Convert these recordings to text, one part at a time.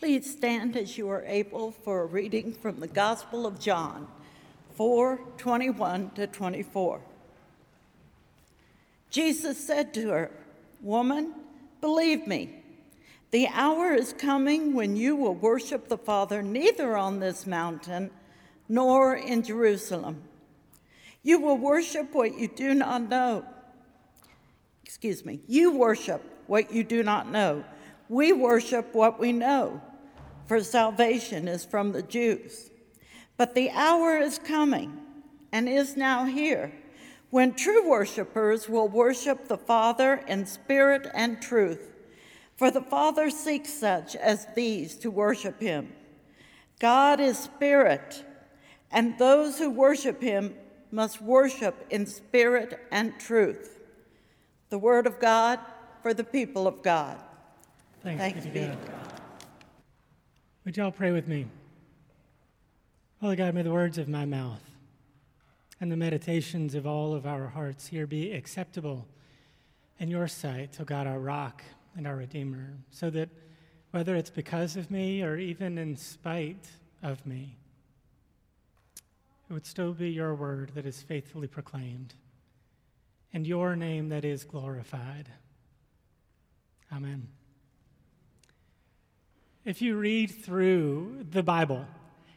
Please stand as you are able for a reading from the Gospel of John 4 21 to 24. Jesus said to her, Woman, believe me, the hour is coming when you will worship the Father neither on this mountain nor in Jerusalem. You will worship what you do not know. Excuse me, you worship what you do not know. We worship what we know, for salvation is from the Jews. But the hour is coming and is now here when true worshipers will worship the Father in spirit and truth. For the Father seeks such as these to worship him. God is spirit, and those who worship him must worship in spirit and truth. The word of God for the people of God. Thanks, Thanks be to God. Would y'all pray with me? Holy God, may the words of my mouth and the meditations of all of our hearts here be acceptable in your sight, O God, our rock and our Redeemer, so that whether it's because of me or even in spite of me, it would still be your word that is faithfully proclaimed and your name that is glorified. Amen. If you read through the Bible,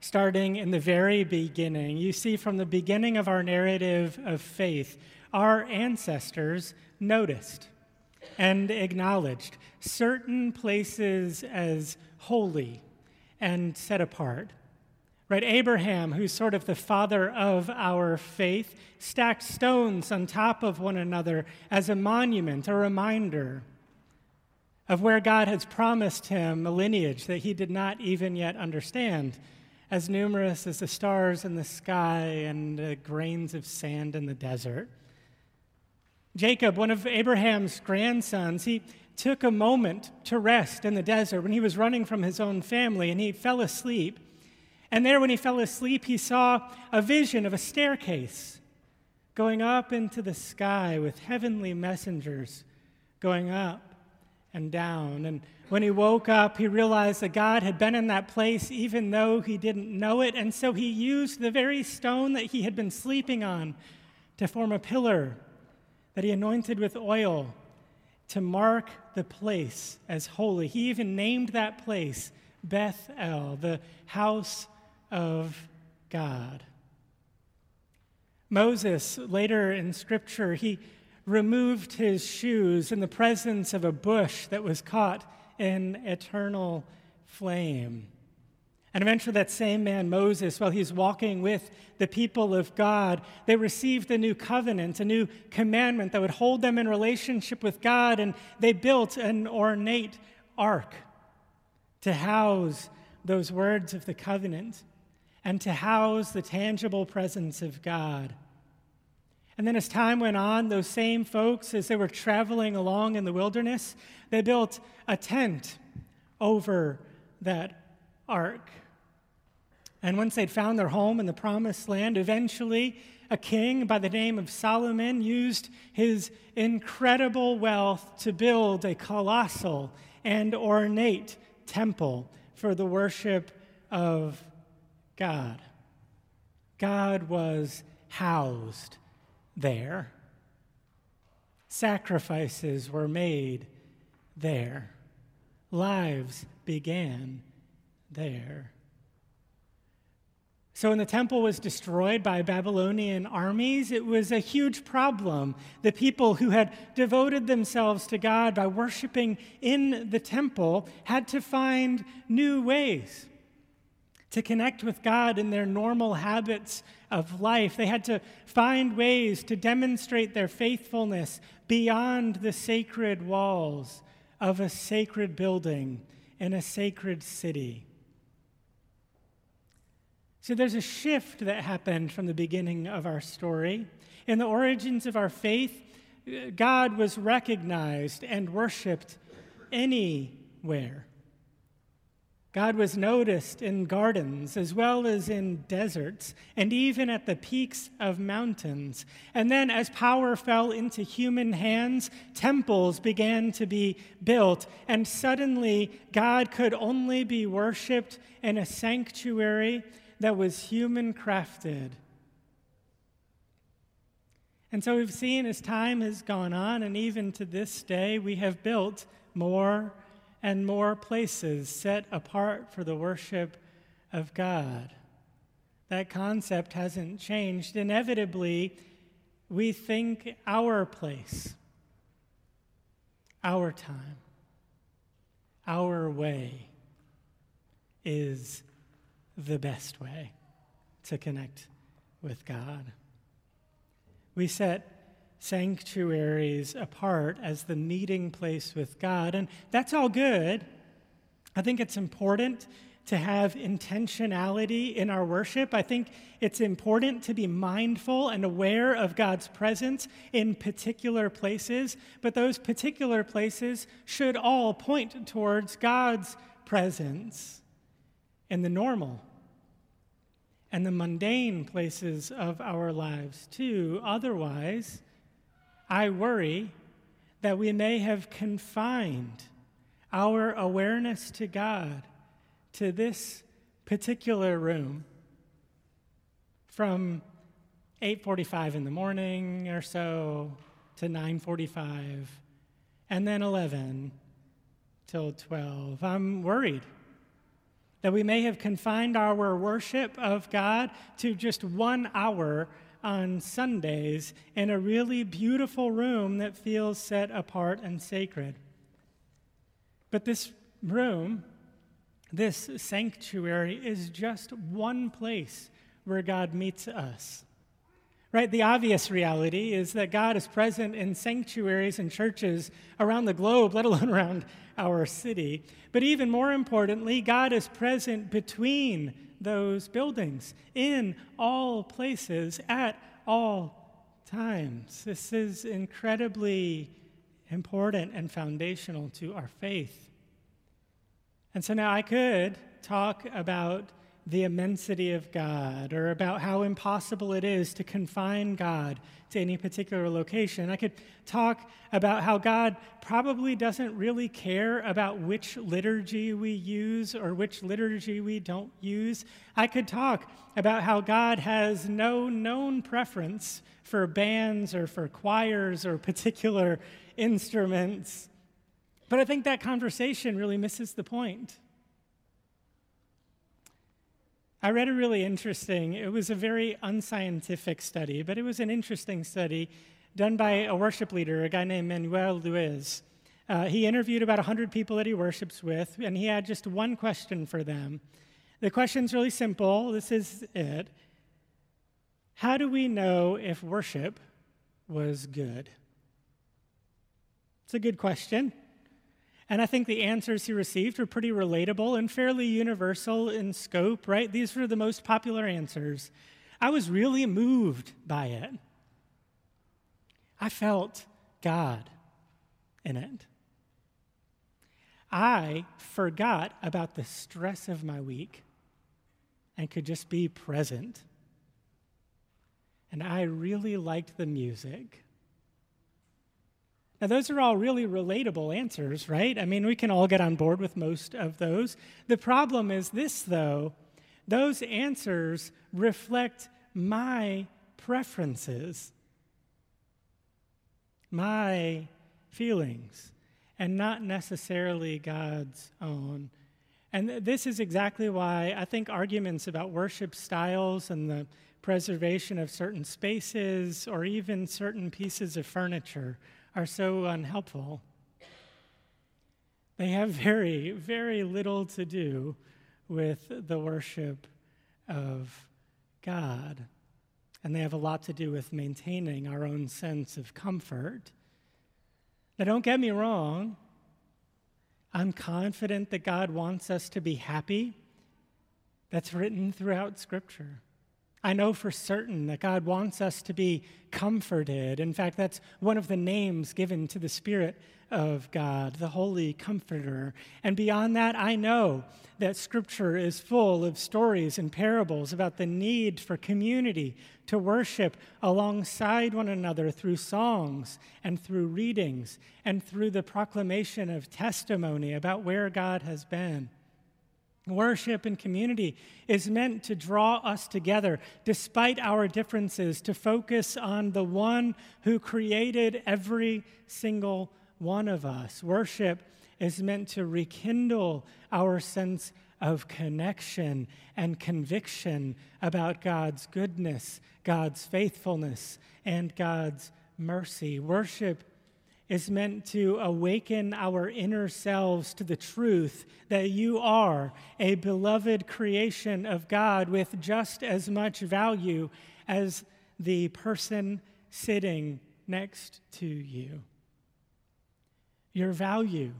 starting in the very beginning. You see, from the beginning of our narrative of faith, our ancestors noticed and acknowledged certain places as holy and set apart. Right? Abraham, who's sort of the father of our faith, stacked stones on top of one another as a monument, a reminder of where God has promised him a lineage that he did not even yet understand as numerous as the stars in the sky and the grains of sand in the desert. Jacob, one of Abraham's grandsons, he took a moment to rest in the desert when he was running from his own family and he fell asleep. And there, when he fell asleep, he saw a vision of a staircase going up into the sky with heavenly messengers going up and down. And when he woke up, he realized that God had been in that place even though he didn't know it. And so he used the very stone that he had been sleeping on to form a pillar that he anointed with oil to mark the place as holy. He even named that place Bethel, the house of God. Moses, later in Scripture, he removed his shoes in the presence of a bush that was caught in eternal flame. And eventually, that same man, Moses, while he's walking with the people of God, they received a new covenant, a new commandment that would hold them in relationship with God. And they built an ornate ark to house those words of the covenant and to house the tangible presence of God. And then as time went on, those same folks, as they were traveling along in the wilderness, they built a tent over that ark. And once they'd found their home in the promised land, eventually a king by the name of Solomon used his incredible wealth to build a colossal and ornate temple for the worship of God. God was housed there. Sacrifices were made there. Lives began there. So, when the temple was destroyed by Babylonian armies, it was a huge problem. The people who had devoted themselves to God by worshiping in the temple had to find new ways to connect with God in their normal habits of life. They had to find ways to demonstrate their faithfulness beyond the sacred walls of a sacred building in a sacred city. So there's a shift that happened from the beginning of our story. In the origins of our faith, God was recognized and worshiped anywhere. God was noticed in gardens as well as in deserts and even at the peaks of mountains. And then, as power fell into human hands, temples began to be built, and suddenly God could only be worshiped in a sanctuary that was human crafted. And so we've seen as time has gone on, and even to this day, we have built more and more places set apart for the worship of God. That concept hasn't changed. Inevitably, we think our place, our time, our way is the best way to connect with God. We set sanctuaries apart as the meeting place with God. And that's all good. I think it's important to have intentionality in our worship. I think it's important to be mindful and aware of God's presence in particular places, but those particular places should all point towards God's presence in the normal and the mundane places of our lives too. Otherwise, I worry that we may have confined our awareness to God to this particular room from 8:45 in the morning or so to 9:45 and then 11 till 12. I'm worried that we may have confined our worship of God to just 1 hour on Sundays in a really beautiful room that feels set apart and sacred. But this room, this sanctuary, is just one place where God meets us. Right? The obvious reality is that God is present in sanctuaries and churches around the globe, let alone around our city. But even more importantly, God is present between those buildings in all places at all times. This is incredibly important and foundational to our faith. And so now I could talk about the immensity of God or about how impossible it is to confine God to any particular location. I could talk about how God probably doesn't really care about which liturgy we use or which liturgy we don't use. I could talk about how God has no known preference for bands or for choirs or particular instruments. But I think that conversation really misses the point. I read a really interesting, it was a very unscientific study, but it was an interesting study done by a worship leader, a guy named Manuel Luz. Uh, he interviewed about 100 people that he worships with, and he had just one question for them. The question's really simple. This is it How do we know if worship was good? It's a good question. And I think the answers he received were pretty relatable and fairly universal in scope, right? These were the most popular answers. I was really moved by it. I felt God in it. I forgot about the stress of my week and could just be present. And I really liked the music. Now, those are all really relatable answers, right? I mean, we can all get on board with most of those. The problem is this, though those answers reflect my preferences, my feelings, and not necessarily God's own. And this is exactly why I think arguments about worship styles and the preservation of certain spaces or even certain pieces of furniture are so unhelpful. They have very, very little to do with the worship of God. And they have a lot to do with maintaining our own sense of comfort. Now, don't get me wrong. I'm confident that God wants us to be happy. That's written throughout Scripture. I know for certain that God wants us to be comforted. In fact, that's one of the names given to the Spirit of God, the Holy Comforter. And beyond that, I know that Scripture is full of stories and parables about the need for community to worship alongside one another through songs and through readings and through the proclamation of testimony about where God has been. Worship and community is meant to draw us together despite our differences, to focus on the one who created every single one of us. Worship is meant to rekindle our sense of connection and conviction about God's goodness, God's faithfulness, and God's mercy. Worship is meant to awaken our inner selves to the truth that you are a beloved creation of God with just as much value as the person sitting next to you. Your value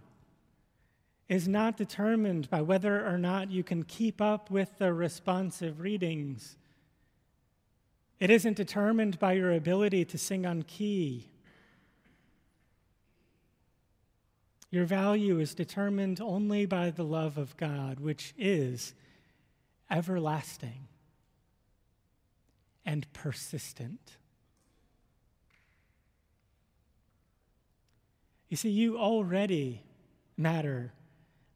is not determined by whether or not you can keep up with the responsive readings. It isn't determined by your ability to sing on key. Your value is determined only by the love of God, which is everlasting and persistent. You see, you already matter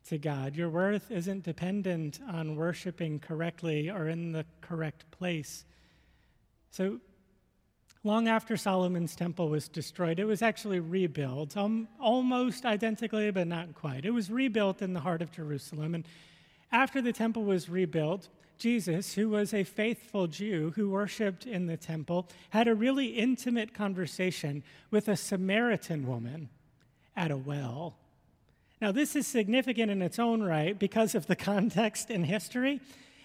to God. Your worth isn't dependent on worshiping correctly or in the correct place. So, long after Solomon's temple was destroyed, it was actually rebuilt, um, almost identically, but not quite. It was rebuilt in the heart of Jerusalem. And after the temple was rebuilt, Jesus, who was a faithful Jew who worshiped in the temple, had a really intimate conversation with a Samaritan woman at a well. Now, this is significant in its own right because of the context and history.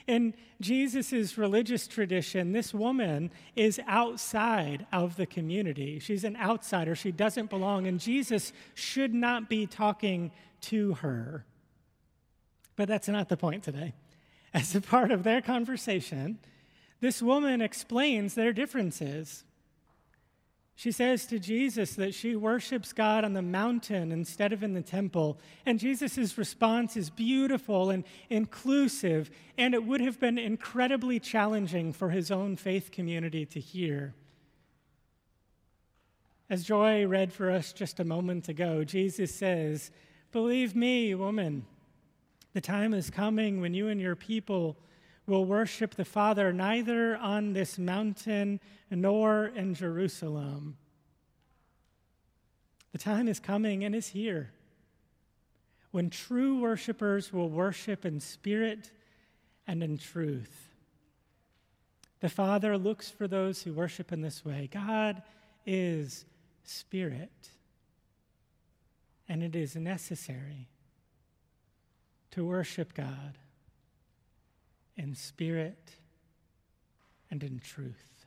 In Jesus' religious tradition, this woman is outside of the community. She's an outsider. She doesn't belong, and Jesus should not be talking to her. But that's not the point today. As a part of their conversation, this woman explains their differences. She says to Jesus that she worships God on the mountain instead of in the temple. And Jesus' response is beautiful and inclusive, and it would have been incredibly challenging for his own faith community to hear. As Joy read for us just a moment ago, Jesus says, Believe me, woman, the time is coming when you and your people will worship the Father neither on this mountain nor in Jerusalem. The time is coming and is here when true worshipers will worship in spirit and in truth. The Father looks for those who worship in this way. God is spirit, and it is necessary to worship God in spirit and in truth.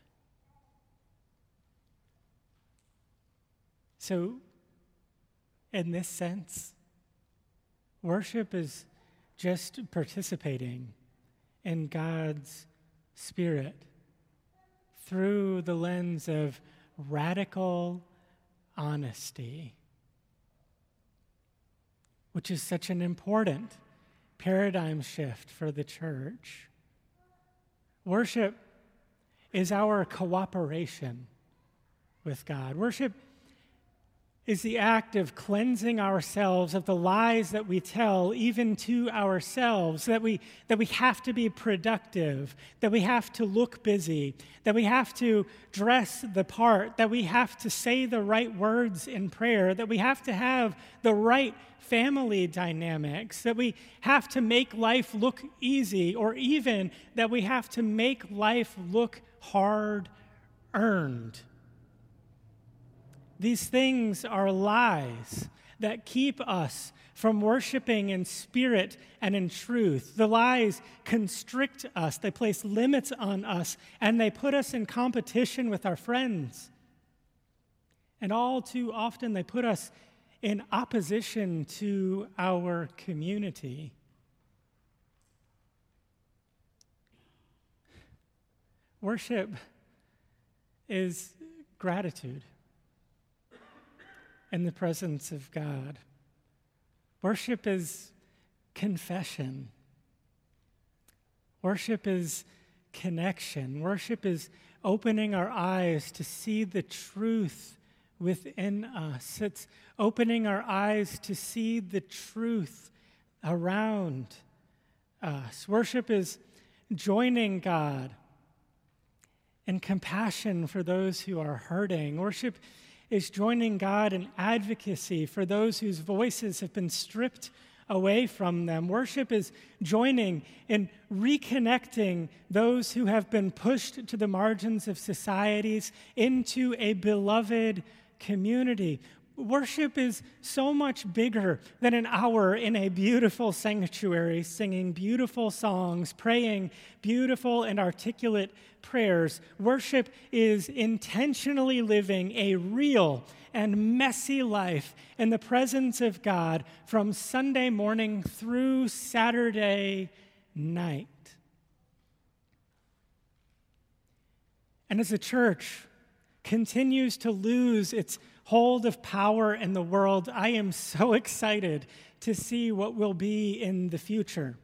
So, in this sense, worship is just participating in God's Spirit through the lens of radical honesty, which is such an important paradigm shift for the church. Worship is our cooperation with God. Worship is the act of cleansing ourselves of the lies that we tell, even to ourselves, that we, that we have to be productive, that we have to look busy, that we have to dress the part, that we have to say the right words in prayer, that we have to have the right family dynamics, that we have to make life look easy, or even that we have to make life look hard earned. These things are lies that keep us from worshiping in spirit and in truth. The lies constrict us, they place limits on us, and they put us in competition with our friends. And all too often, they put us in opposition to our community. Worship is gratitude in the presence of God. Worship is confession. Worship is connection. Worship is opening our eyes to see the truth within us. It's opening our eyes to see the truth around us. Worship is joining God in compassion for those who are hurting. Worship is joining God in advocacy for those whose voices have been stripped away from them. Worship is joining in reconnecting those who have been pushed to the margins of societies into a beloved community. Worship is so much bigger than an hour in a beautiful sanctuary, singing beautiful songs, praying beautiful and articulate prayers. Worship is intentionally living a real and messy life in the presence of God from Sunday morning through Saturday night. And as the church continues to lose its hold of power in the world, I am so excited to see what will be in the future.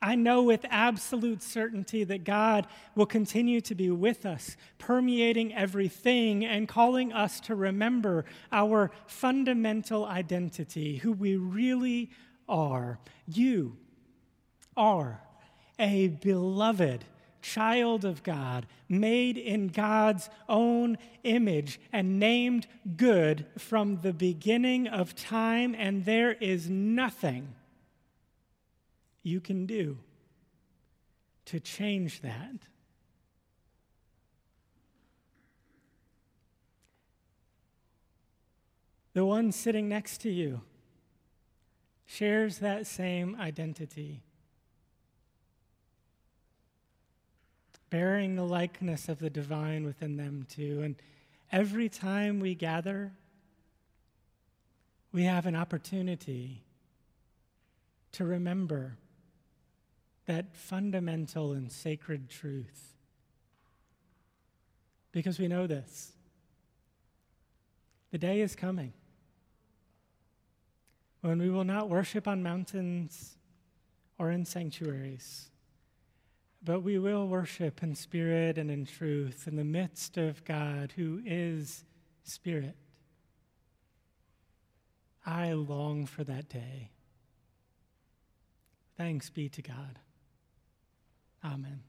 I know with absolute certainty that God will continue to be with us, permeating everything and calling us to remember our fundamental identity, who we really are. You are a beloved child of God, made in God's own image and named good from the beginning of time, and there is nothing you can do to change that. The one sitting next to you shares that same identity. Bearing the likeness of the divine within them too. And every time we gather, we have an opportunity to remember that fundamental and sacred truth. Because we know this. The day is coming when we will not worship on mountains or in sanctuaries but we will worship in spirit and in truth in the midst of God who is spirit. I long for that day. Thanks be to God. Amen.